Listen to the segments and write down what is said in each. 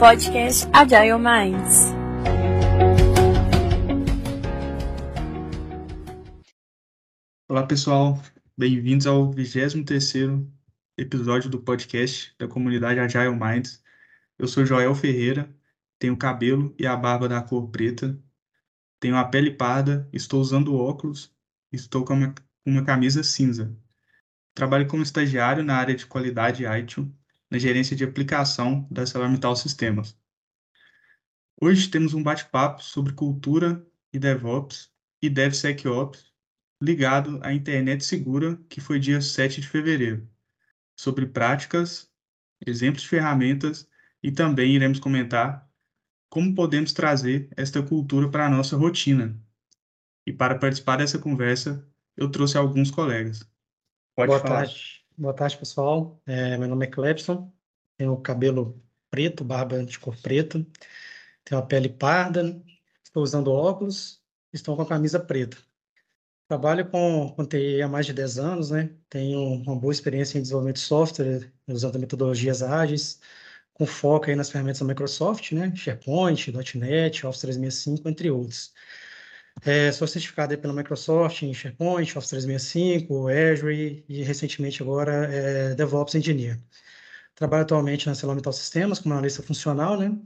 podcast Agile Minds. Olá, pessoal. Bem-vindos ao 23º episódio do podcast da comunidade Agile Minds. Eu sou Joel Ferreira, tenho cabelo e a barba da cor preta, tenho a pele parda, estou usando óculos, estou com uma, uma camisa cinza. Trabalho como estagiário na área de qualidade ITIL, na gerência de aplicação da ArcelorMittal Sistemas. Hoje temos um bate-papo sobre cultura e DevOps e DevSecOps ligado à internet segura, que foi dia 7 de fevereiro, sobre práticas, exemplos de ferramentas e também iremos comentar como podemos trazer esta cultura para a nossa rotina. E para participar dessa conversa, eu trouxe alguns colegas. Pode Boa falar. tarde. Boa tarde, pessoal. É, meu nome é Clebson, tenho cabelo preto, barba de cor preta, tenho a pele parda, estou usando óculos, estou com a camisa preta. Trabalho com, com TI há mais de 10 anos, né? Tenho uma boa experiência em desenvolvimento de software, usando metodologias ágeis, com foco aí nas ferramentas da Microsoft, né? SharePoint, .NET, Office 365, entre outros. É, sou certificado pela Microsoft em SharePoint, Office 365, Azure e recentemente agora é, DevOps Engineer. Trabalho atualmente na ArcelorMittal Sistemas como analista funcional, né?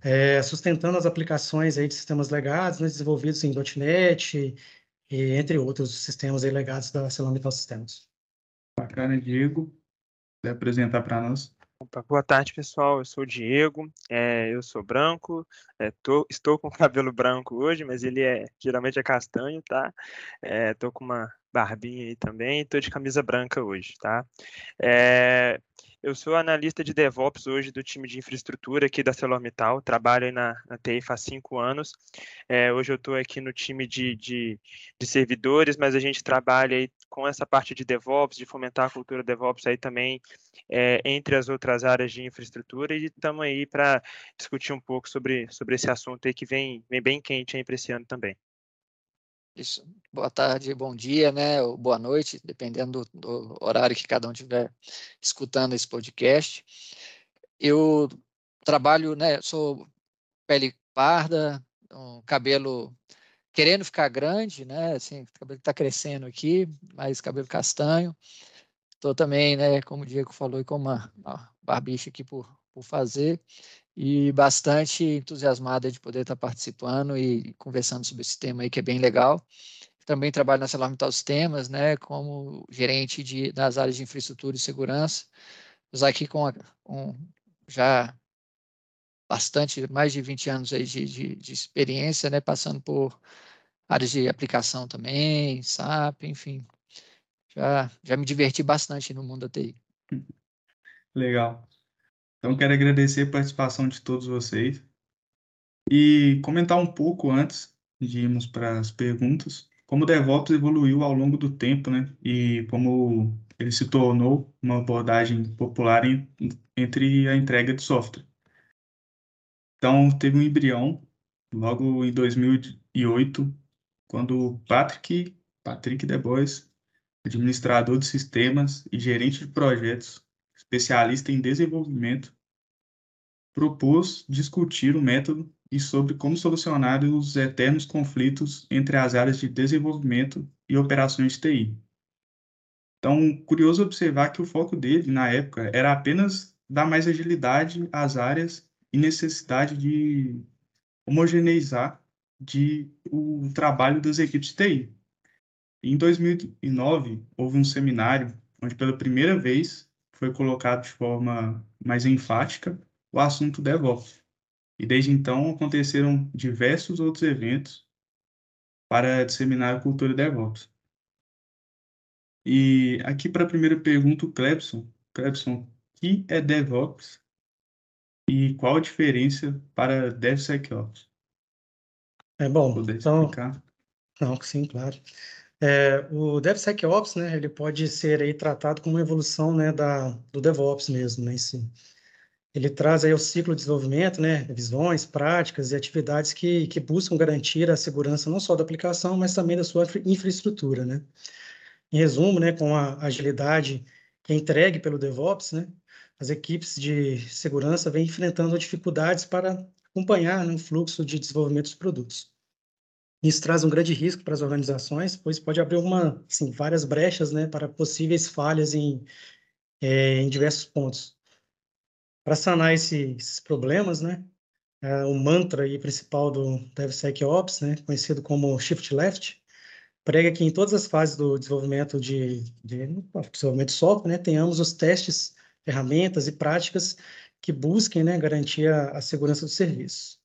É, sustentando as aplicações aí de sistemas legados, né, desenvolvidos em .NET e entre outros sistemas aí legados da ArcelorMittal Sistemas. Bacana, Diego. Quer apresentar para nós? Opa, boa tarde, pessoal. Eu sou o Diego, é, eu sou branco, é, tô, estou com cabelo branco hoje, mas ele é geralmente é castanho, tá? Estou é, com uma barbinha aí também, estou de camisa branca hoje, tá? É, eu sou analista de DevOps hoje do time de infraestrutura aqui da ArcelorMittal, trabalho na, na TI faz cinco anos. É, hoje eu estou aqui no time de, de, de, servidores, mas a gente trabalha aí com essa parte de DevOps, de fomentar a cultura DevOps aí também, é, entre as outras áreas de infraestrutura, e estamos aí para discutir um pouco sobre, sobre esse assunto aí que vem, vem bem quente aí para esse ano também. Isso. Boa tarde, bom dia, né? Ou boa noite, dependendo do, horário que cada um estiver escutando esse podcast. Eu trabalho, né? Sou pele parda, um cabelo querendo ficar grande, né? Assim, o cabelo está crescendo aqui, mas cabelo castanho. Estou também, né? Como o Diego falou, com uma, uma barbicha aqui por, por fazer e bastante entusiasmada de poder estar participando e conversando sobre esse tema aí que é bem legal. Também trabalho na ArcelorMittal Sistemas, né, como gerente de, das áreas de infraestrutura e segurança. Estou aqui com, com, já bastante, mais de 20 anos aí de, de, de experiência, né, passando por áreas de aplicação também, SAP, enfim. Já, já me diverti bastante no mundo da TI. Legal. Então, quero agradecer a participação de todos vocês e comentar um pouco antes de irmos para as perguntas, como o DevOps evoluiu ao longo do tempo, né? E como ele se tornou uma abordagem popular em, entre a entrega de software. Então, teve um embrião logo em 2008, quando Patrick, Patrick DeBois, administrador de sistemas e gerente de projetos, especialista em desenvolvimento, propôs discutir o método e sobre como solucionar os eternos conflitos entre as áreas de desenvolvimento e operações de TI. Então, curioso observar que o foco dele, na época, era apenas dar mais agilidade às áreas e necessidade de homogeneizar de, o trabalho das equipes de TI. Em 2009, houve um seminário onde, pela primeira vez, foi colocado de forma mais enfática o assunto DevOps. E desde então aconteceram diversos outros eventos para disseminar a cultura DevOps. E aqui para a primeira pergunta, o Clebson. Clebson, o que é DevOps e qual a diferença para DevSecOps? É bom, Poder então... Explicar? Não, sim, claro. É, o DevSecOps, né, ele pode ser aí tratado como uma evolução, né, da, do DevOps mesmo, né, em si. Ele traz aí o ciclo de desenvolvimento, né, visões, práticas e atividades que, que buscam garantir a segurança não só da aplicação, mas também da sua infraestrutura, né. Em resumo, né, com a agilidade que é entregue pelo DevOps, né, as equipes de segurança vêm enfrentando dificuldades para acompanhar né, o fluxo de desenvolvimento dos produtos. Isso traz um grande risco para as organizações, pois pode abrir uma, assim, várias brechas né, para possíveis falhas em, é, em diversos pontos. Para sanar esse, esses problemas, né, é, o mantra aí principal do DevSecOps, né, conhecido como Shift Left, prega que em todas as fases do desenvolvimento de, de desenvolvimento de software, né, tenhamos os testes, ferramentas e práticas que busquem né, garantir a, a segurança do serviço.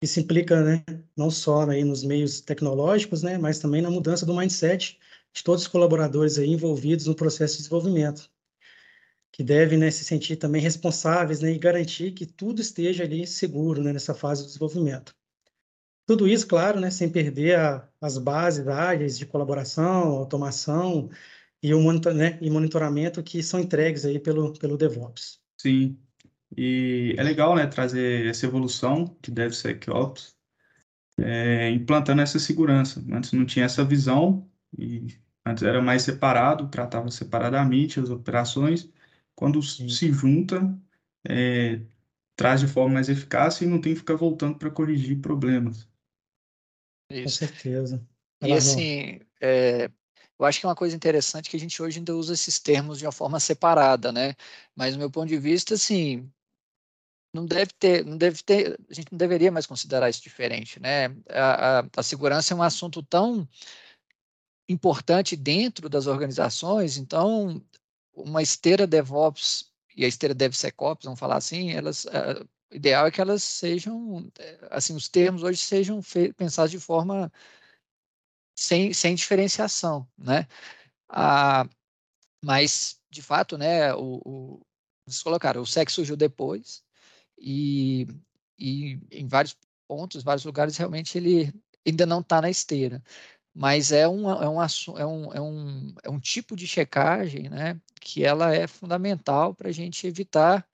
Isso implica, né, não só aí nos meios tecnológicos, né, mas também na mudança do mindset de todos os colaboradores aí envolvidos no processo de desenvolvimento, que devem, né, se sentir também responsáveis, né, e garantir que tudo esteja ali seguro, né, nessa fase do desenvolvimento. Tudo isso, claro, né, sem perder a, as bases áreas de colaboração, automação e o monitor, né, e monitoramento que são entregues aí pelo, pelo DevOps. Sim, e é legal, né, trazer essa evolução que deve ser DevSecOps, é, implantando essa segurança. Antes não tinha essa visão, e antes era mais separado, tratava separadamente as operações. Quando Sim. se junta, é, traz de forma mais eficaz e não tem que ficar voltando para corrigir problemas. Isso. Com certeza. E assim, é, eu acho que é uma coisa interessante que a gente hoje ainda usa esses termos de uma forma separada, né? Mas, do meu ponto de vista, assim, não deve ter, não deve ter, a gente não deveria mais considerar isso diferente, né? A, a, a, segurança é um assunto tão importante dentro das organizações, então uma esteira DevOps e a esteira DevSecOps, vamos falar assim, elas, o ideal é que elas sejam, eh, assim, os termos hoje sejam pensados de forma sem, sem diferenciação, né? Ah, mas, de fato, né, o, o, vocês colocaram, o sexo surgiu depois, e, e em vários pontos, vários lugares, realmente ele ainda não está na esteira. Mas é um, é, um, é, um, é, um, é um tipo de checagem né, que ela é fundamental para a gente evitar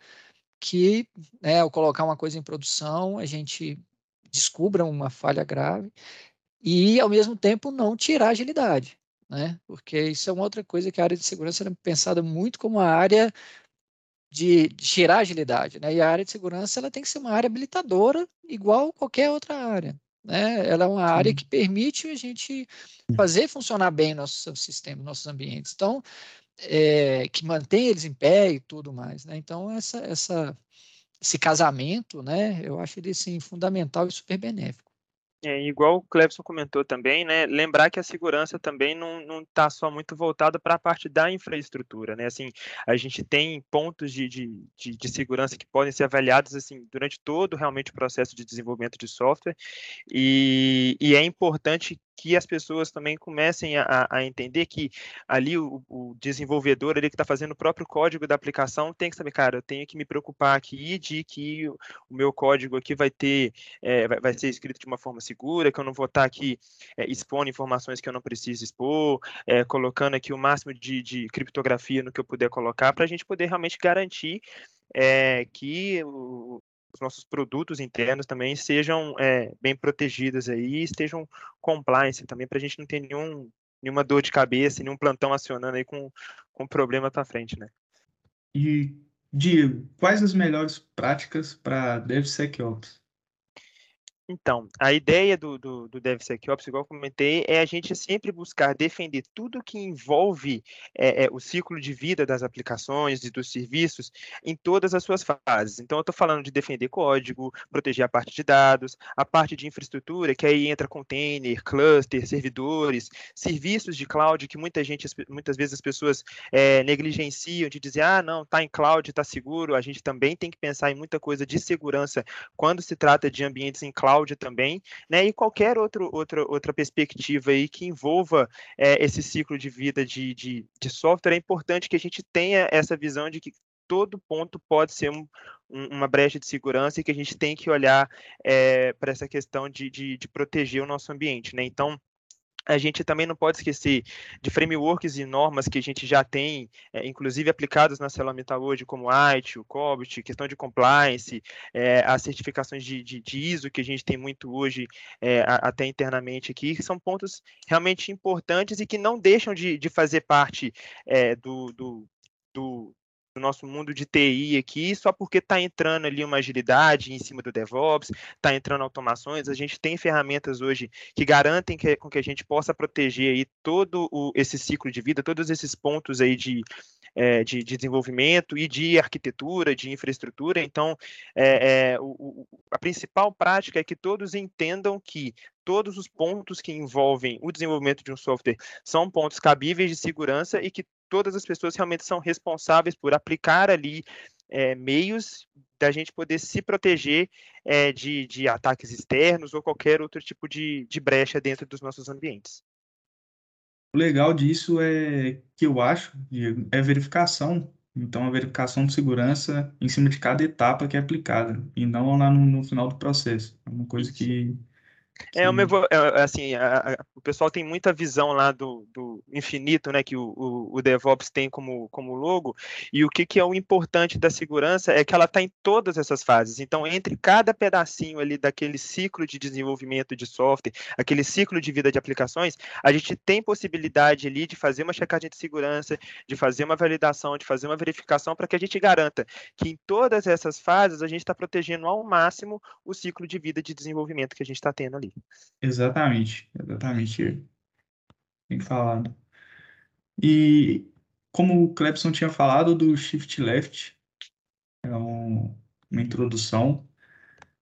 que, né, ao colocar uma coisa em produção, a gente descubra uma falha grave e, ao mesmo tempo, não tirar agilidade. Né? Porque isso é uma outra coisa que a área de segurança é pensada muito como a área de, de tirar agilidade, né? E a área de segurança ela tem que ser uma área habilitadora, igual qualquer outra área. Né? Ela é uma área que permite a gente fazer funcionar bem nosso sistema, nossos ambientes. Então, é, que mantém eles em pé e tudo mais. Né? Então, essa, essa, esse casamento, né, eu acho ele sim, fundamental e super benéfico. É, igual o Clebson comentou também, né? Lembrar que a segurança também não está só muito voltada para a parte da infraestrutura, né? Assim, a gente tem pontos de, de, de, de, segurança que podem ser avaliados assim durante todo realmente o processo de desenvolvimento de software e, e é importante que as pessoas também comecem a, a entender que ali o, o desenvolvedor ele que está fazendo o próprio código da aplicação tem que saber, cara, eu tenho que me preocupar aqui de que o, meu código aqui vai ter, é, vai, vai, ser escrito de uma forma segura, que eu não vou estar tá aqui é, expondo informações que eu não preciso expor, é, colocando aqui o máximo de, de criptografia no que eu puder colocar, para a gente poder realmente garantir é, que o, os nossos produtos internos também sejam é, bem protegidos aí estejam compliance também para a gente não ter nenhum, nenhuma dor de cabeça, nenhum plantão acionando aí com, com problema para frente, né? E, Diego, quais as melhores práticas para DevSecOps? Então, a ideia do, do, do DevSecOps, igual eu comentei, é a gente sempre buscar defender tudo que envolve é, é, o ciclo de vida das aplicações e dos serviços em todas as suas fases. Então, eu estou falando de defender código, proteger a parte de dados, a parte de infraestrutura, que aí entra container, cluster, servidores, serviços de cloud, que muita gente, muitas vezes as pessoas é, negligenciam de dizer, ah, não, está em cloud, está seguro. A gente também tem que pensar em muita coisa de segurança quando se trata de ambientes em cloud cloud também, né? E qualquer outro, outra, outra perspectiva aí que envolva é, esse ciclo de vida de, de, de software, é importante que a gente tenha essa visão de que todo ponto pode ser um, uma brecha de segurança e que a gente tem que olhar é, para essa questão de, de, de, proteger o nosso ambiente, né? Então, a gente também não pode esquecer de frameworks e normas que a gente já tem, é, inclusive aplicados na Celamita hoje, como ITIL, COBIT, questão de compliance, é, as certificações de, de, de, ISO que a gente tem muito hoje, é, até internamente aqui, que são pontos realmente importantes e que não deixam de, de fazer parte do, do, do do nosso mundo de TI aqui, só porque está entrando ali uma agilidade em cima do DevOps, está entrando automações. A gente tem ferramentas hoje que garantem que, com que a gente possa proteger aí todo o, esse ciclo de vida, todos esses pontos aí de, é, de, de, desenvolvimento e de arquitetura, de infraestrutura. Então, é, é, o, a principal prática é que todos entendam que todos os pontos que envolvem o desenvolvimento de um software são pontos cabíveis de segurança e que todas as pessoas realmente são responsáveis por aplicar ali é, meios da gente poder se proteger é, de, de, ataques externos ou qualquer outro tipo de, de brecha dentro dos nossos ambientes. O legal disso é que eu acho é verificação. Então, a verificação de segurança em cima de cada etapa que é aplicada, e não lá no, no final do processo. É uma coisa que é, uma, é, é, assim, a, a, o pessoal tem muita visão lá do, do infinito, né, que o, o, o, DevOps tem como, como logo, e o que, que é o importante da segurança é que ela está em todas essas fases. Então, entre cada pedacinho ali daquele ciclo de desenvolvimento de software, aquele ciclo de vida de aplicações, a gente tem possibilidade ali de fazer uma checagem de segurança, de fazer uma validação, de fazer uma verificação, para que a gente garanta que em todas essas fases a gente está protegendo ao máximo o ciclo de vida de desenvolvimento que a gente está tendo ali. Exatamente, exatamente. Bem falado. E como o Clebson tinha falado do Shift Left, é um, uma introdução.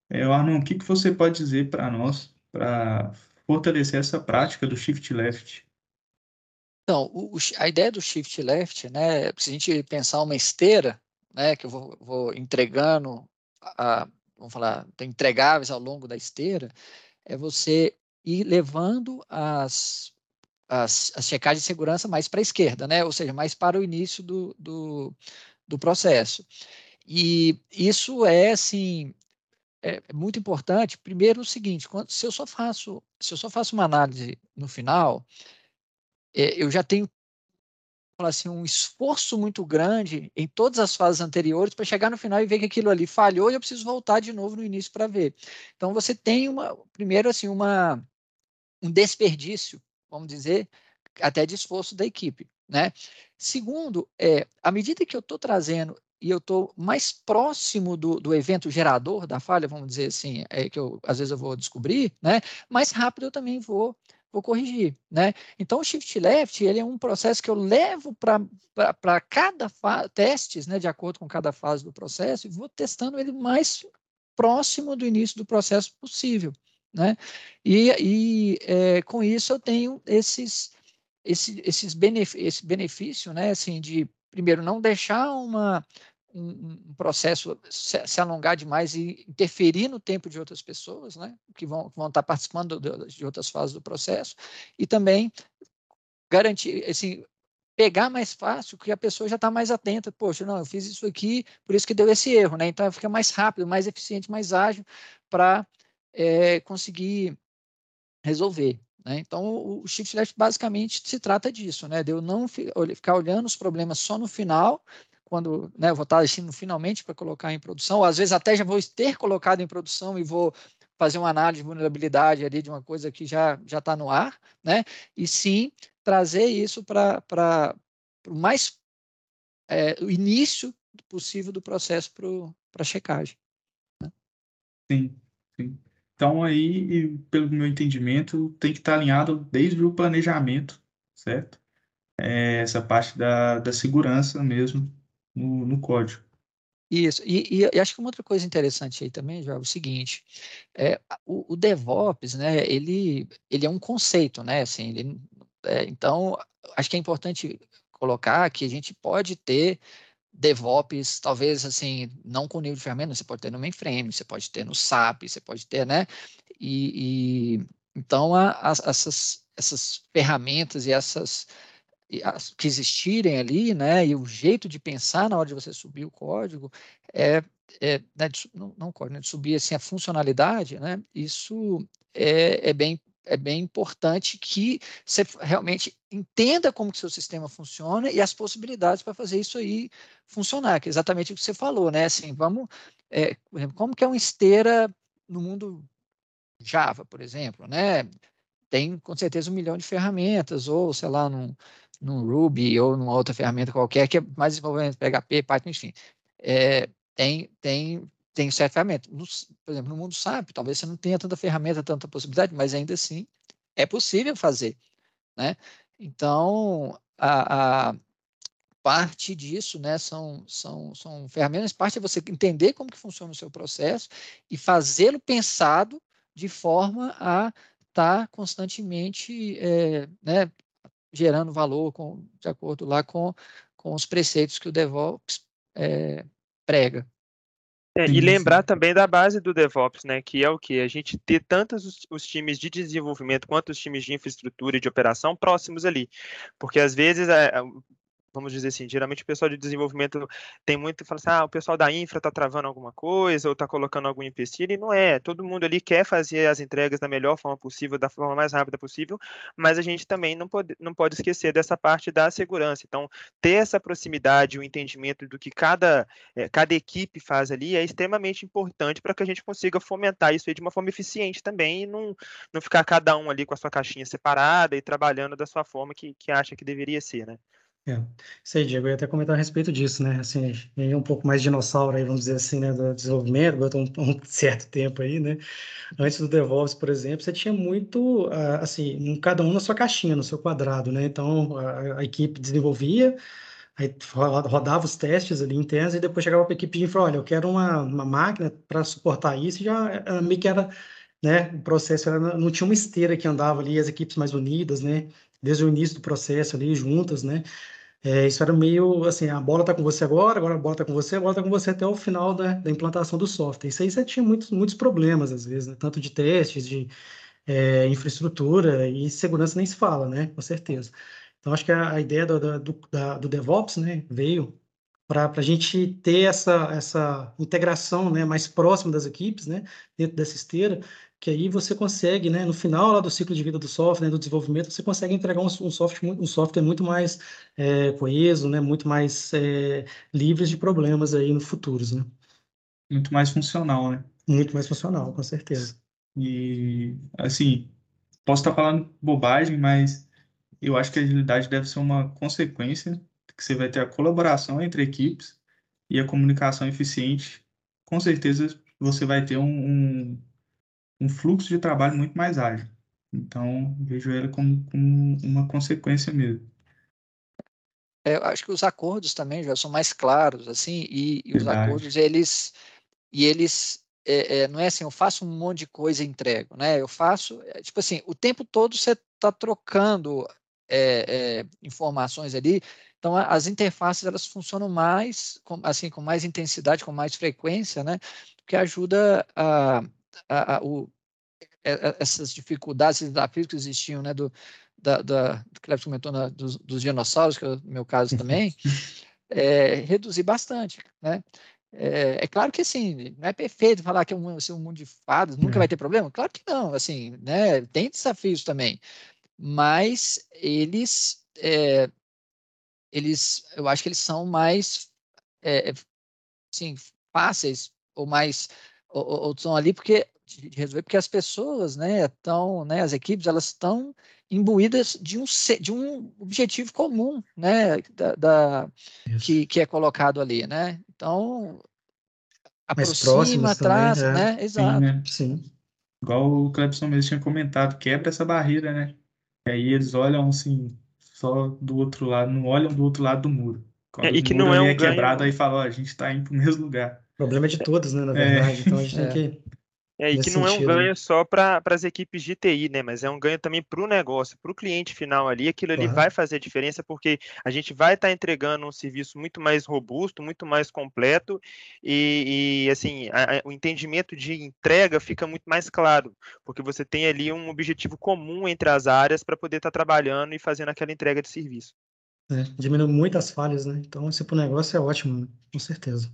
É, Arnon, o que, que você pode dizer para nós para fortalecer essa prática do Shift Left? Então, o, a ideia do Shift Left, né, se a gente pensar uma esteira, né, que eu vou, vou entregando, a, vamos falar, entregáveis ao longo da esteira, é você ir levando as, as, as checagens de segurança mais para a esquerda, né? ou seja, mais para o início do, do, do processo. E isso é, assim, é, é muito importante. Primeiro, o seguinte: quando, se eu só faço, se eu só faço uma análise no final, é, eu já tenho assim, um esforço muito grande em todas as fases anteriores para chegar no final e ver que aquilo ali falhou e eu preciso voltar de novo no início para ver. Então você tem uma, primeiro assim, uma um desperdício, vamos dizer, até de esforço da equipe, né? Segundo, é, à medida que eu estou trazendo e eu estou mais próximo do, do evento gerador da falha, vamos dizer assim, é que eu, às vezes eu vou descobrir, né? Mais rápido eu também vou vou corrigir, né? Então, o shift left, ele é um processo que eu levo para cada testes, né, de acordo com cada fase do processo, e vou testando ele mais próximo do início do processo possível, né? E, e é, com isso eu tenho esses, esse, esses benef esse benefício, né, assim, de primeiro não deixar uma um, um processo se, se, alongar demais e interferir no tempo de outras pessoas, né, que vão, vão estar participando de, de outras fases do processo, e também garantir, assim, pegar mais fácil, que a pessoa já está mais atenta. Poxa, não, eu fiz isso aqui, por isso que deu esse erro, né? Então fica mais rápido, mais eficiente, mais ágil para é, conseguir resolver. Né? Então, o Shift Left basicamente se trata disso, né? De eu não ficar olhando os problemas só no final, quando né, vou estar agindo finalmente para colocar em produção, ou às vezes até já vou ter colocado em produção e vou fazer uma análise de vulnerabilidade ali de uma coisa que já já está no ar, né? E sim trazer isso para o mais é, o início possível do processo para checagem. Né? Sim, sim. Então aí, pelo meu entendimento, tem que estar alinhado desde o planejamento, certo? É, essa parte da, da segurança mesmo no, no código. Isso, e, e, acho que uma outra coisa interessante aí também, já é o seguinte, é, o, o, DevOps, né, ele, ele é um conceito, né, assim, ele, é, então, acho que é importante colocar que a gente pode ter DevOps, talvez, assim, não com nível de ferramenta, você pode ter no mainframe, você pode ter no SAP, você pode ter, né, e, e então, a, a, essas, essas ferramentas e essas que existirem ali, né, e o jeito de pensar na hora de você subir o código é, é né, de, não, não código, né, de subir assim a funcionalidade, né, isso é, é bem é bem importante que você realmente entenda como que seu sistema funciona e as possibilidades para fazer isso aí funcionar, que é exatamente o que você falou, né? Assim, vamos, é, como que é uma esteira no mundo Java, por exemplo, né? Tem com certeza um milhão de ferramentas, ou sei lá, num, num Ruby ou numa outra ferramenta qualquer que é mais desenvolvimento PHP, Python, enfim. É, tem, tem, tem certa ferramenta. No, por exemplo, no mundo SAP, talvez você não tenha tanta ferramenta, tanta possibilidade, mas ainda assim é possível fazer. Né? Então, a, a parte disso, né, são, são, são ferramentas, parte é você entender como que funciona o seu processo e fazê-lo pensado de forma a estar tá constantemente é, né, gerando valor com, de acordo lá com, com os preceitos que o DevOps é, prega. É, e lembrar também da base do DevOps, né, que é o que a gente ter tantos os, os, times de desenvolvimento quanto os times de infraestrutura e de operação próximos ali, porque às vezes é, vamos dizer assim, geralmente o pessoal de desenvolvimento tem muito, fala assim, ah, o pessoal da infra está travando alguma coisa, ou está colocando algum empecilho, e não é, todo mundo ali quer fazer as entregas da melhor forma possível, da forma mais rápida possível, mas a gente também não pode, não pode esquecer dessa parte da segurança, então, ter essa proximidade, o entendimento do que cada, é, cada equipe faz ali é extremamente importante para que a gente consiga fomentar isso de uma forma eficiente também, e não, não ficar cada um ali com a sua caixinha separada e trabalhando da sua forma que, que acha que deveria ser, né? É, aí, Diego, eu ia até comentar a respeito disso, né? Assim, é um pouco mais dinossauro aí, vamos dizer assim, né, do desenvolvimento, eu um, um certo tempo aí, né? Antes do DevOps, por exemplo, você tinha muito, assim, cada um na sua caixinha, no seu quadrado, né? Então, a, a equipe desenvolvia, aí rodava os testes ali internos e depois chegava para a equipe e falava, olha, eu quero uma, uma máquina para suportar isso, e já meio que era, né, o processo era, não tinha uma esteira que andava ali, as equipes mais unidas, né? Desde o início do processo ali, juntas, né? É, isso era meio assim, a bola está com você agora, agora a bola está com você, a bola está com você até o final da, da, implantação do software. Isso aí você tinha muitos, muitos problemas, às vezes, né? tanto de testes, de é, infraestrutura e segurança nem se fala, né? Com certeza. Então, acho que a, a ideia do, do, da, do DevOps né, veio para a gente ter essa, essa integração né, mais próxima das equipes, né, dentro dessa esteira, que aí você consegue, né, no final lá do ciclo de vida do software, né, do desenvolvimento, você consegue entregar um, um, software, um software muito mais é, coeso, né, muito mais é, livres de problemas aí no futuros, né? Muito mais funcional, né? Muito mais funcional, com certeza. E, assim, posso estar falando bobagem, mas eu acho que a agilidade deve ser uma consequência que você vai ter a colaboração entre equipes e a comunicação eficiente. Com certeza você vai ter um, um um fluxo de trabalho muito mais ágil. Então, vejo ela como, como uma consequência mesmo. É, eu acho que os acordos também já são mais claros, assim, e, e os acordos, eles, e eles, é, é, não é assim, eu faço um monte de coisa e entrego, né? Eu faço, é, tipo assim, o tempo todo você está trocando é, é, informações ali, então as interfaces, elas funcionam mais, com, assim, com mais intensidade, com mais frequência, né? Que ajuda a a, a, o, é, é, essas dificuldades, esses desafios que existiam, né, do, da, da, do comentou na, dos, dos, dinossauros, que é o meu caso também, é, reduzir bastante, né? É, é, claro que assim, não é perfeito falar que é um, assim, um mundo de fadas, nunca é. vai ter problema? Claro que não, assim, né? Tem desafios também, mas eles, é, eles, eu acho que eles são mais, assim, fáceis ou mais ou, estão ali porque de resolver porque as pessoas, né, estão, né, as equipes, elas estão imbuídas de um de um objetivo comum, né, da, da que, que é colocado ali, né? Então aproxima, traz, também, é. né? Exato. Sim, né? Sim. Igual o Clebson mesmo tinha comentado, quebra essa barreira, né? E aí eles olham assim, só do outro lado, não olham do outro lado do muro. Quando é, e que não é um é quebrado, ganho... aí fala, ó, a gente está indo para o mesmo lugar. O problema é de todos, né, na é. verdade. É. Então a gente é. tem que. É, e que não sentido. é um ganho só para as equipes de TI, né? Mas é um ganho também para o negócio, para o cliente final ali. Aquilo ali vai fazer a diferença, porque a gente vai estar tá entregando um serviço muito mais robusto, muito mais completo, e, e assim, a, a, o entendimento de entrega fica muito mais claro, porque você tem ali um objetivo comum entre as áreas para poder estar tá trabalhando e fazendo aquela entrega de serviço. É, diminui muitas falhas, né? Então, esse para o negócio é ótimo, com certeza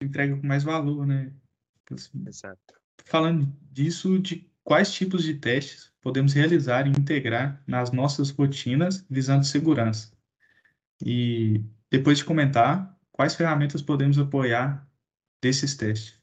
entrega com mais valor, né? Assim, Exato. Falando disso, de quais tipos de testes podemos realizar e integrar nas nossas rotinas visando segurança? E depois de comentar, quais ferramentas podemos apoiar desses testes?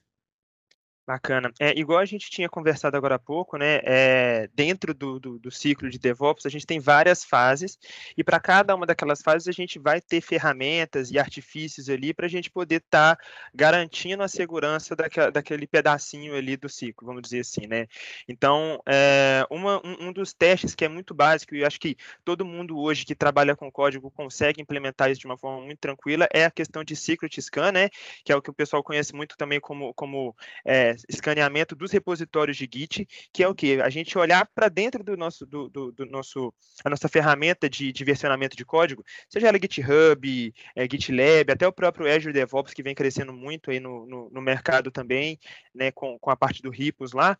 Bacana. É, igual a gente tinha conversado agora há pouco, né? É, dentro do, do, do, ciclo de DevOps, a gente tem várias fases, e para cada uma daquelas fases a gente vai ter ferramentas e artifícios ali para a gente poder estar tá garantindo a segurança daquela, daquele pedacinho ali do ciclo, vamos dizer assim, né? Então, é, uma, um, um, dos testes que é muito básico, e eu acho que todo mundo hoje que trabalha com código consegue implementar isso de uma forma muito tranquila, é a questão de secret scan, né? Que é o que o pessoal conhece muito também como, como é, escaneamento dos repositórios de Git, que é o que? A gente olhar para dentro do nosso, do, do, do, nosso, a nossa ferramenta de, de versionamento de código, seja ela GitHub, é, GitLab, até o próprio Azure DevOps, que vem crescendo muito aí no, no, no mercado também, né, com, com a parte do Ripos lá,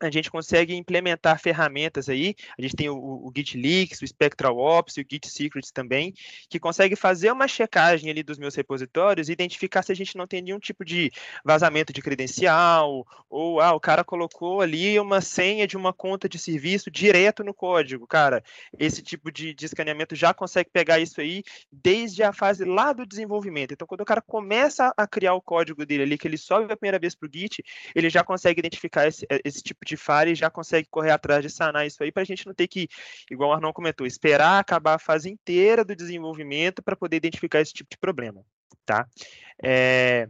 a gente consegue implementar ferramentas aí, a gente tem o, o o Spectral Ops o Git Secrets também, que consegue fazer uma checagem ali dos meus repositórios e identificar se a gente não tem nenhum tipo de vazamento de credencial, ou ah, o cara colocou ali uma senha de uma conta de serviço direto no código. Cara, esse tipo de, de escaneamento já consegue pegar isso aí desde a fase lá do desenvolvimento. Então, quando o cara começa a criar o código dele ali, que ele sobe a primeira vez para o Git, ele já consegue identificar esse, esse tipo de e já consegue correr atrás de sanar isso aí para a gente não ter que, igual o Arnon comentou, esperar acabar a fase inteira do desenvolvimento para poder identificar esse tipo de problema, tá? É,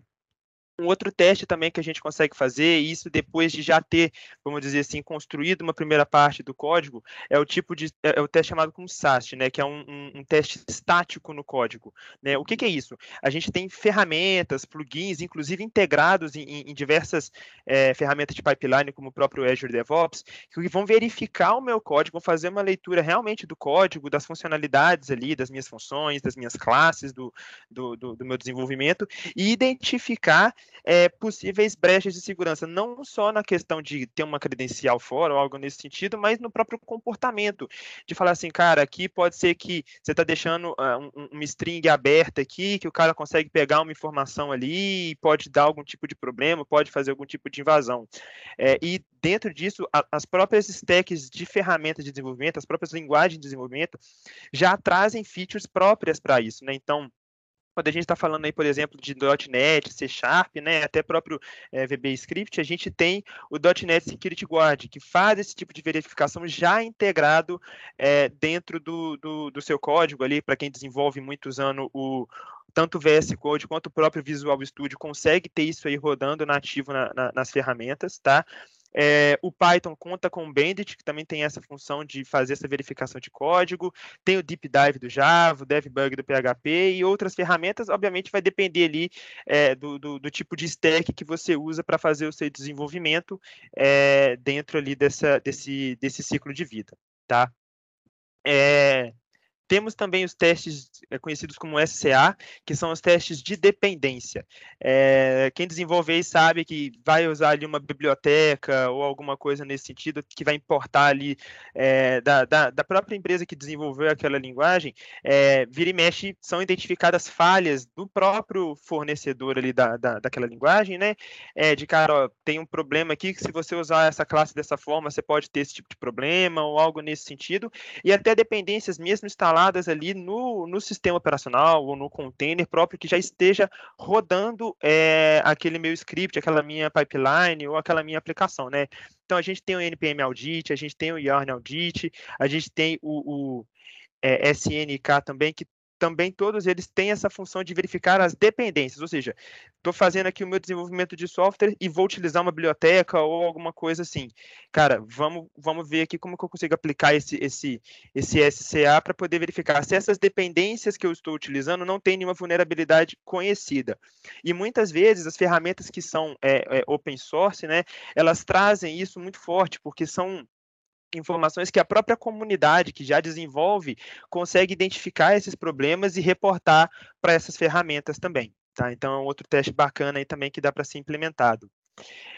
um outro teste também que a gente consegue fazer, isso depois de já ter, vamos dizer assim, construído uma primeira parte do código, é o tipo de é, é o teste chamado como SAST, né, que é um, um, um teste estático no código. Né? O que, que, é isso? A gente tem ferramentas, plugins, inclusive integrados em, em diversas é, ferramentas de pipeline, como o próprio Azure DevOps, que vão verificar o meu código, vão fazer uma leitura realmente do código, das funcionalidades ali, das minhas funções, das minhas classes, do, do, do, do meu desenvolvimento, e identificar é, possíveis brechas de segurança, não só na questão de ter uma credencial fora ou algo nesse sentido, mas no próprio comportamento, de falar assim, cara, aqui pode ser que você está deixando uh, um, uma string aberta aqui, que o cara consegue pegar uma informação ali pode dar algum tipo de problema, pode fazer algum tipo de invasão. É, e dentro disso, a, as próprias stacks de ferramentas de desenvolvimento, as próprias linguagens de desenvolvimento, já trazem features próprias para isso, né? Então, quando a gente está falando aí, por exemplo, de .NET, C Sharp, né, até próprio é, VB Script, a gente tem o .NET Security Guard, que faz esse tipo de verificação já integrado é, dentro do, do, do, seu código ali, para quem desenvolve muito usando o tanto o VS Code quanto o próprio Visual Studio consegue ter isso aí rodando nativo na, na, nas ferramentas, tá? É, o Python conta com o Bandit, que também tem essa função de fazer essa verificação de código. Tem o Deep Dive do Java, o Devbug do PHP e outras ferramentas. Obviamente, vai depender ali é, do, do, do, tipo de stack que você usa para fazer o seu desenvolvimento é, dentro ali dessa, desse, desse ciclo de vida, tá? É, temos também os testes é, conhecidos como SCA, que são os testes de dependência. É, quem desenvolve aí sabe que vai usar ali uma biblioteca ou alguma coisa nesse sentido, que vai importar ali é, da, da, da, própria empresa que desenvolveu aquela linguagem, é, vira e mexe, são identificadas falhas do próprio fornecedor ali da, da, daquela linguagem, né? É, de cara, ó, tem um problema aqui que se você usar essa classe dessa forma, você pode ter esse tipo de problema ou algo nesse sentido, e até dependências mesmo instaladas instaladas ali no, no sistema operacional ou no container próprio que já esteja rodando é, aquele meu script, aquela minha pipeline ou aquela minha aplicação, né? Então a gente tem o NPM Audit, a gente tem o Yarn Audit, a gente tem o, o é, SNK também, que também todos eles têm essa função de verificar as dependências, ou seja, estou fazendo aqui o meu desenvolvimento de software e vou utilizar uma biblioteca ou alguma coisa assim. Cara, vamos, vamos ver aqui como que eu consigo aplicar esse, esse, esse SCA para poder verificar se essas dependências que eu estou utilizando não têm nenhuma vulnerabilidade conhecida. E muitas vezes as ferramentas que são é, é, open source, né, elas trazem isso muito forte, porque são informações que a própria comunidade que já desenvolve consegue identificar esses problemas e reportar para essas ferramentas também. Tá? Então, é um outro teste bacana aí também que dá para ser implementado.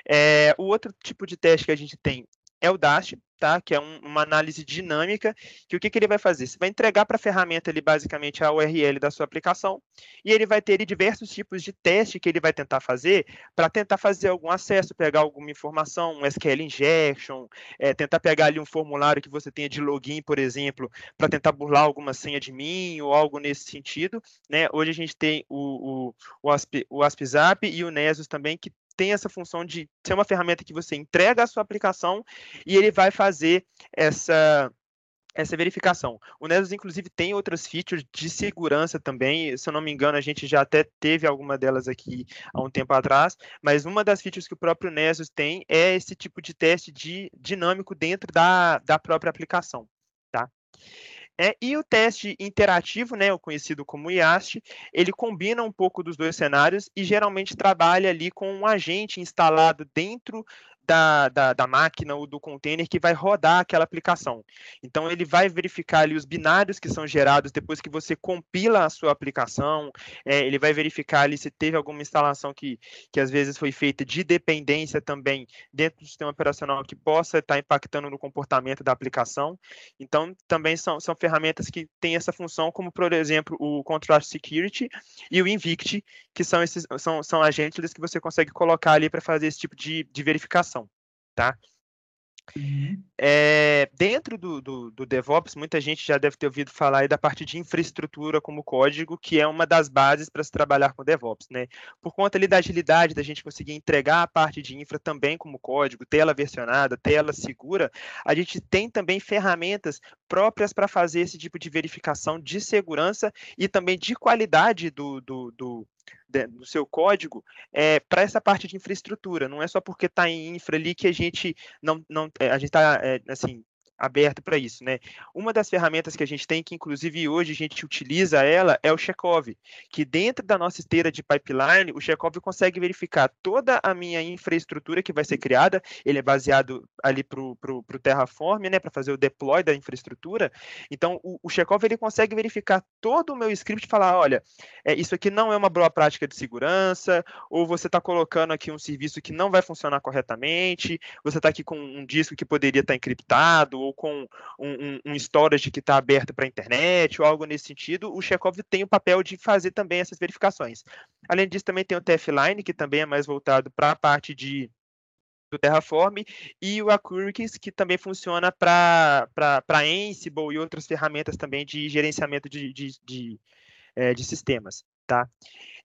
É, o outro tipo de teste que a gente tem é o Dash, tá? que é um, uma análise dinâmica, que o que, que ele vai fazer? Você vai entregar para a ferramenta ali, basicamente, a URL da sua aplicação, e ele vai ter ali, diversos tipos de teste que ele vai tentar fazer para tentar fazer algum acesso, pegar alguma informação, um SQL injection, é, tentar pegar ali um formulário que você tenha de login, por exemplo, para tentar burlar alguma senha de mim ou algo nesse sentido. Né? Hoje a gente tem o, o, o, Asp, o AspZap e o Nessus também, que tem essa função de ser uma ferramenta que você entrega a sua aplicação e ele vai fazer essa essa verificação. O Nessus, inclusive, tem outras features de segurança também. Se eu não me engano, a gente já até teve alguma delas aqui há um tempo atrás, mas uma das features que o próprio Nessus tem é esse tipo de teste de dinâmico dentro da, da própria aplicação. Tá? É, e o teste interativo, né, o conhecido como IAST, ele combina um pouco dos dois cenários e geralmente trabalha ali com um agente instalado dentro da, da, da, máquina ou do container que vai rodar aquela aplicação. Então, ele vai verificar ali os binários que são gerados depois que você compila a sua aplicação, é, ele vai verificar ali se teve alguma instalação que, que às vezes foi feita de dependência também dentro do sistema operacional que possa estar impactando no comportamento da aplicação. Então, também são, são ferramentas que têm essa função, como, por exemplo, o Contrast Security e o Invict, que são, esses, são, são agentes que você consegue colocar ali para fazer esse tipo de, de verificação tá? Uhum. É, dentro do, do, do, DevOps, muita gente já deve ter ouvido falar aí da parte de infraestrutura como código, que é uma das bases para se trabalhar com DevOps, né? Por conta ali da agilidade, da gente conseguir entregar a parte de infra também como código, tela versionada, tela segura, a gente tem também ferramentas próprias para fazer esse tipo de verificação de segurança e também de qualidade do, do, do do seu código é, para essa parte de infraestrutura. Não é só porque está em infra ali que a gente não, não é, a gente está é, assim aberto para isso, né? Uma das ferramentas que a gente tem, que inclusive hoje a gente utiliza ela, é o Chekhov, que dentro da nossa esteira de pipeline, o Chekhov consegue verificar toda a minha infraestrutura que vai ser criada, ele é baseado ali para o Terraform, né, para fazer o deploy da infraestrutura, então o, o Chekhov ele consegue verificar todo o meu script e falar, olha, é, isso aqui não é uma boa prática de segurança, ou você está colocando aqui um serviço que não vai funcionar corretamente, você está aqui com um disco que poderia estar tá encriptado, ou com um, um, um storage que está aberto para a internet, ou algo nesse sentido, o Chekhov tem o papel de fazer também essas verificações. Além disso, também tem o TF-Line, que também é mais voltado para a parte de do Terraform, e o Accurix, que também funciona para Ansible e outras ferramentas também de gerenciamento de, de, de, é, de sistemas. Tá?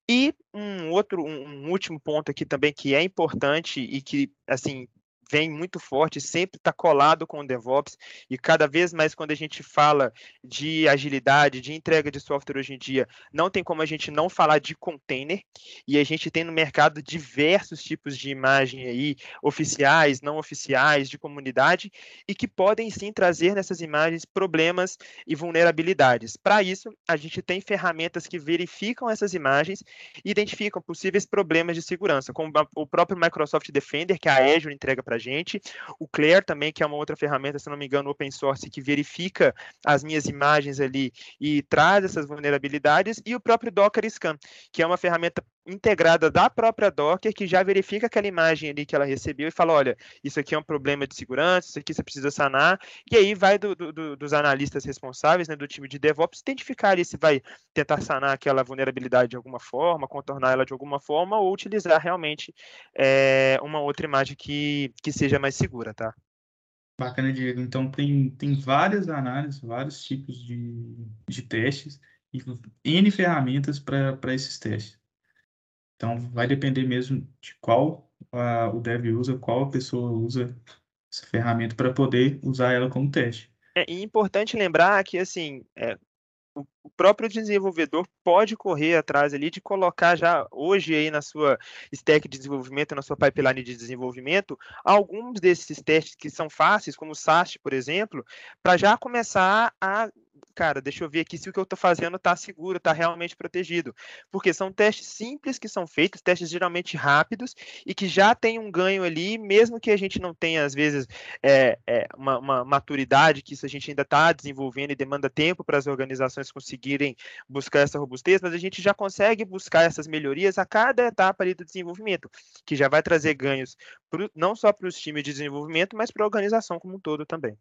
E um outro, um último ponto aqui também que é importante e que, assim, vem muito forte, sempre está colado com o DevOps, e cada vez mais quando a gente fala de agilidade, de entrega de software hoje em dia, não tem como a gente não falar de container, e a gente tem no mercado diversos tipos de imagem aí, oficiais, não oficiais, de comunidade, e que podem sim trazer nessas imagens problemas e vulnerabilidades. Para isso, a gente tem ferramentas que verificam essas imagens e identificam possíveis problemas de segurança, como o próprio Microsoft Defender, que a Azure entrega para gente. O Claire também, que é uma outra ferramenta, se não me engano, open source, que verifica as minhas imagens ali e traz essas vulnerabilidades. E o próprio Docker Scan, que é uma ferramenta integrada da própria Docker, que já verifica aquela imagem ali que ela recebeu e fala, olha, isso aqui é um problema de segurança, isso aqui você precisa sanar, e aí vai do, do, dos analistas responsáveis, né, do time de DevOps, identificar ali se vai tentar sanar aquela vulnerabilidade de alguma forma, contornar ela de alguma forma, ou utilizar realmente é, uma outra imagem que, que seja mais segura, tá? Bacana, Diego. Então, tem, tem várias análises, vários tipos de, de testes e N ferramentas para esses testes. Então, vai depender mesmo de qual uh, o dev usa, qual a pessoa usa essa ferramenta para poder usar ela como teste. É importante lembrar que, assim, é, o próprio desenvolvedor pode correr atrás ali de colocar já hoje aí na sua stack de desenvolvimento, na sua pipeline de desenvolvimento, alguns desses testes que são fáceis, como o SAST, por exemplo, para já começar a cara, deixa eu ver aqui se o que eu estou fazendo está seguro, está realmente protegido. Porque são testes simples que são feitos, testes geralmente rápidos e que já tem um ganho ali, mesmo que a gente não tenha, às vezes, é, é, uma, uma, maturidade, que isso a gente ainda está desenvolvendo e demanda tempo para as organizações conseguirem buscar essa robustez, mas a gente já consegue buscar essas melhorias a cada etapa ali do desenvolvimento, que já vai trazer ganhos pro, não só para os times de desenvolvimento, mas para a organização como um todo também.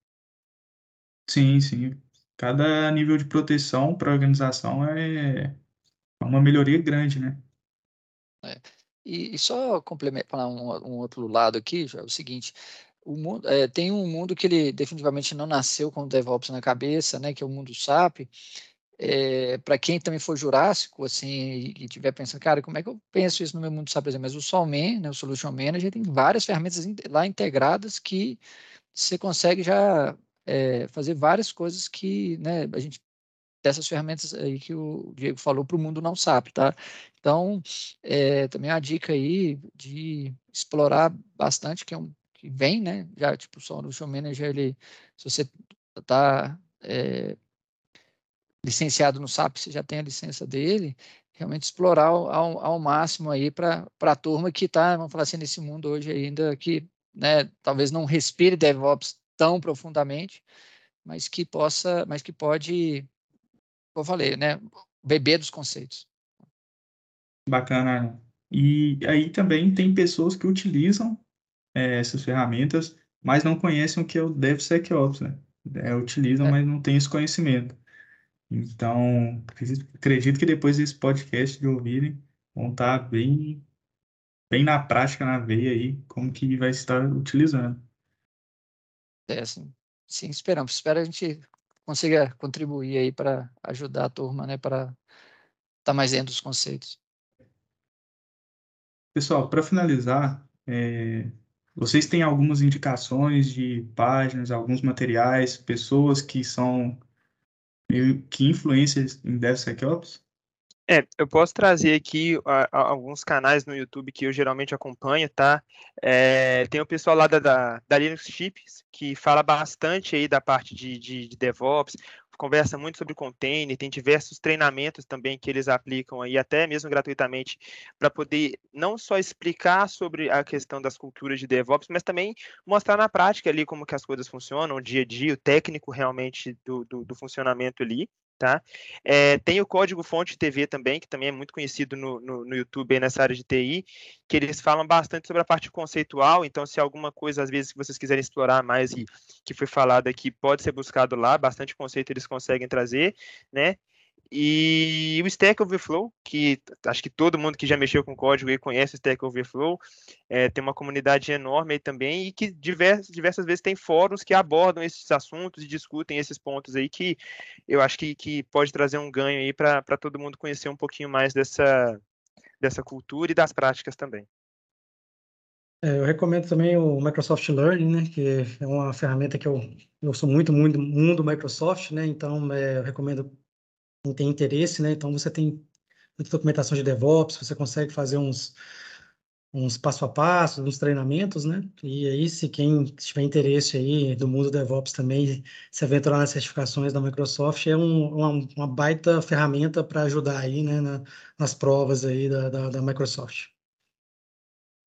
Sim, sim cada nível de proteção para a organização é uma melhoria grande, né? É. E, e, só complementar um, um, outro lado aqui, já é o seguinte, o mundo, é, tem um mundo que ele definitivamente não nasceu com o DevOps na cabeça, né, que é o mundo SAP, é, para quem também for jurássico, assim, e estiver pensando, cara, como é que eu penso isso no meu mundo SAP? Mas o Solman, né, o Solution Manager, tem várias ferramentas lá integradas que você consegue já é, fazer várias coisas que, né, a gente dessas ferramentas aí que o Diego falou para o mundo não SAP, tá? Então, é, também a dica aí de explorar bastante, que é um que vem, né? Já, tipo, o Solution Manager, ele, se você está é, licenciado no SAP, você já tem a licença dele, realmente explorar ao, ao, ao máximo aí para a turma que está, vamos falar assim, nesse mundo hoje ainda que, né, talvez não respire DevOps tão profundamente, mas que possa, mas que pode, como eu falei, né, beber dos conceitos. Bacana. E aí também tem pessoas que utilizam é, essas ferramentas, mas não conhecem o que é o DevSecOps, né? É, utilizam, é. mas não têm esse conhecimento. Então, acredito que depois desse podcast de ouvirem, vão estar bem, bem na prática, na veia aí, como que vai estar utilizando. É, sim, esperamos. Espero a gente consiga contribuir aí para ajudar a turma, né, para estar tá mais dentro dos conceitos. Pessoal, para finalizar, é, vocês têm algumas indicações de páginas, alguns materiais, pessoas que são meio que influências em DevSecOps? É, eu posso trazer aqui a, a, alguns canais no YouTube que eu geralmente acompanho, tá? É, tem o pessoal lá da, da, da, Linux Chips, que fala bastante aí da parte de, de, de DevOps, conversa muito sobre container, tem diversos treinamentos também que eles aplicam aí, até mesmo gratuitamente, para poder não só explicar sobre a questão das culturas de DevOps, mas também mostrar na prática ali como que as coisas funcionam, o dia a dia, o técnico realmente do, do, do funcionamento ali. Tá? É, tem o Código Fonte TV também, que também é muito conhecido no, no, no, YouTube nessa área de TI, que eles falam bastante sobre a parte conceitual, então se alguma coisa, às vezes, que vocês quiserem explorar mais e que foi falado aqui, pode ser buscado lá, bastante conceito eles conseguem trazer, né? E o Stack Overflow, que acho que todo mundo que já mexeu com código aí conhece o Stack Overflow, é, tem uma comunidade enorme aí também e que diversas, diversas vezes tem fóruns que abordam esses assuntos e discutem esses pontos aí que eu acho que, que pode trazer um ganho aí para todo mundo conhecer um pouquinho mais dessa, dessa cultura e das práticas também. É, eu recomendo também o Microsoft Learning, né, que é uma ferramenta que eu, eu sou muito, muito mundo Microsoft, né, então é, eu recomendo tem interesse, né? Então você tem muita documentação de DevOps, você consegue fazer uns uns passo a passo, uns treinamentos, né? E aí, se quem tiver interesse aí do mundo DevOps também, se aventurar nas certificações da Microsoft, é um, uma, uma, baita ferramenta para ajudar aí, né, na, nas provas aí da, da, da Microsoft.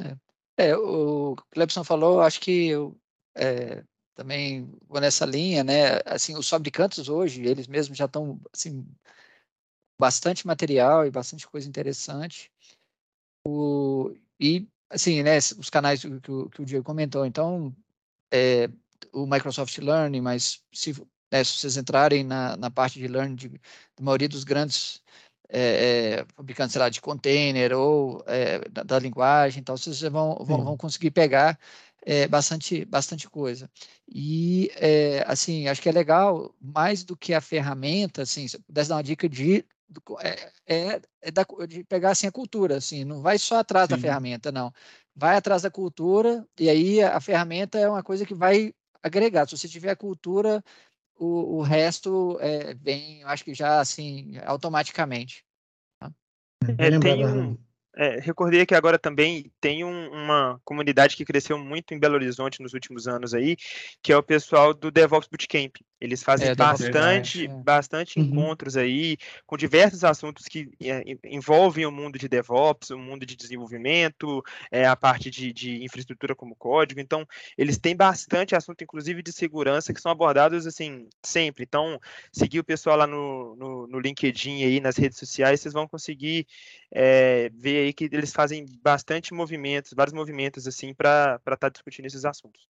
É, é, o Clebson falou, acho que eu é, também vou nessa linha, né? Assim, os fabricantes hoje, eles mesmos já estão assim bastante material e bastante coisa interessante. O, e assim, né, os canais que, que, que o Diego comentou, então é, o Microsoft Learning, mas se, né, se vocês entrarem na, na parte de learning de, da maioria dos grandes é, é, fabricantes, sei lá, de container ou é, da, da, linguagem, então vocês vão, vão, vão conseguir pegar é, bastante, bastante coisa. E, é, assim, acho que é legal, mais do que a ferramenta, assim, se eu pudesse dar uma dica de, é, é, é da, de pegar, assim, a cultura, assim, não vai só atrás Sim. da ferramenta, não. Vai atrás da cultura, e aí a, a ferramenta é uma coisa que vai agregar. Se você tiver a cultura, o, o resto é, vem, acho que já, assim, automaticamente. Tá? É, tem um é, recordei que agora também tem um, uma comunidade que cresceu muito em Belo Horizonte nos últimos anos aí, que é o pessoal do DevOps Bootcamp. Eles fazem é, bastante, é. bastante uhum. encontros aí com diversos assuntos que é, envolvem o mundo de DevOps, o mundo de desenvolvimento, é, a parte de, de, infraestrutura como código. Então, eles têm bastante assunto, inclusive de segurança, que são abordados assim sempre. Então, seguir o pessoal lá no, no, no LinkedIn aí, nas redes sociais, vocês vão conseguir é, ver aí que eles fazem bastante movimentos, vários movimentos assim para estar tá discutindo esses assuntos.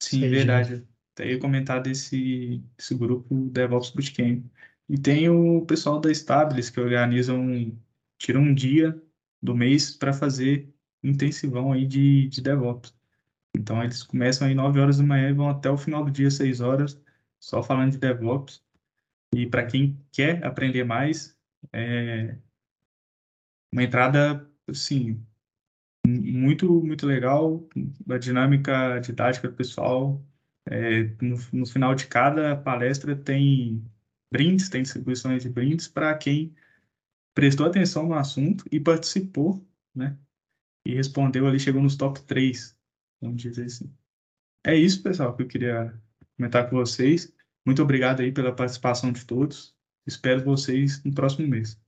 Sim, verdade. Até ia comentar desse, desse grupo DevOps Bootcamp. E tem o pessoal da Stabilis que organizam, tiram um dia do mês para fazer intensivão aí de, de DevOps. Então eles começam aí 9 horas da manhã e vão até o final do dia, 6 horas, só falando de DevOps. E para quem quer aprender mais, é uma entrada, assim, muito, muito legal, a dinâmica didática do pessoal. É, no, no final de cada palestra tem brindes, tem distribuições de brindes para quem prestou atenção no assunto e participou, né? E respondeu ali, chegou nos top 3, vamos dizer assim. É isso, pessoal, que eu queria comentar com vocês. Muito obrigado aí pela participação de todos. Espero vocês no próximo mês.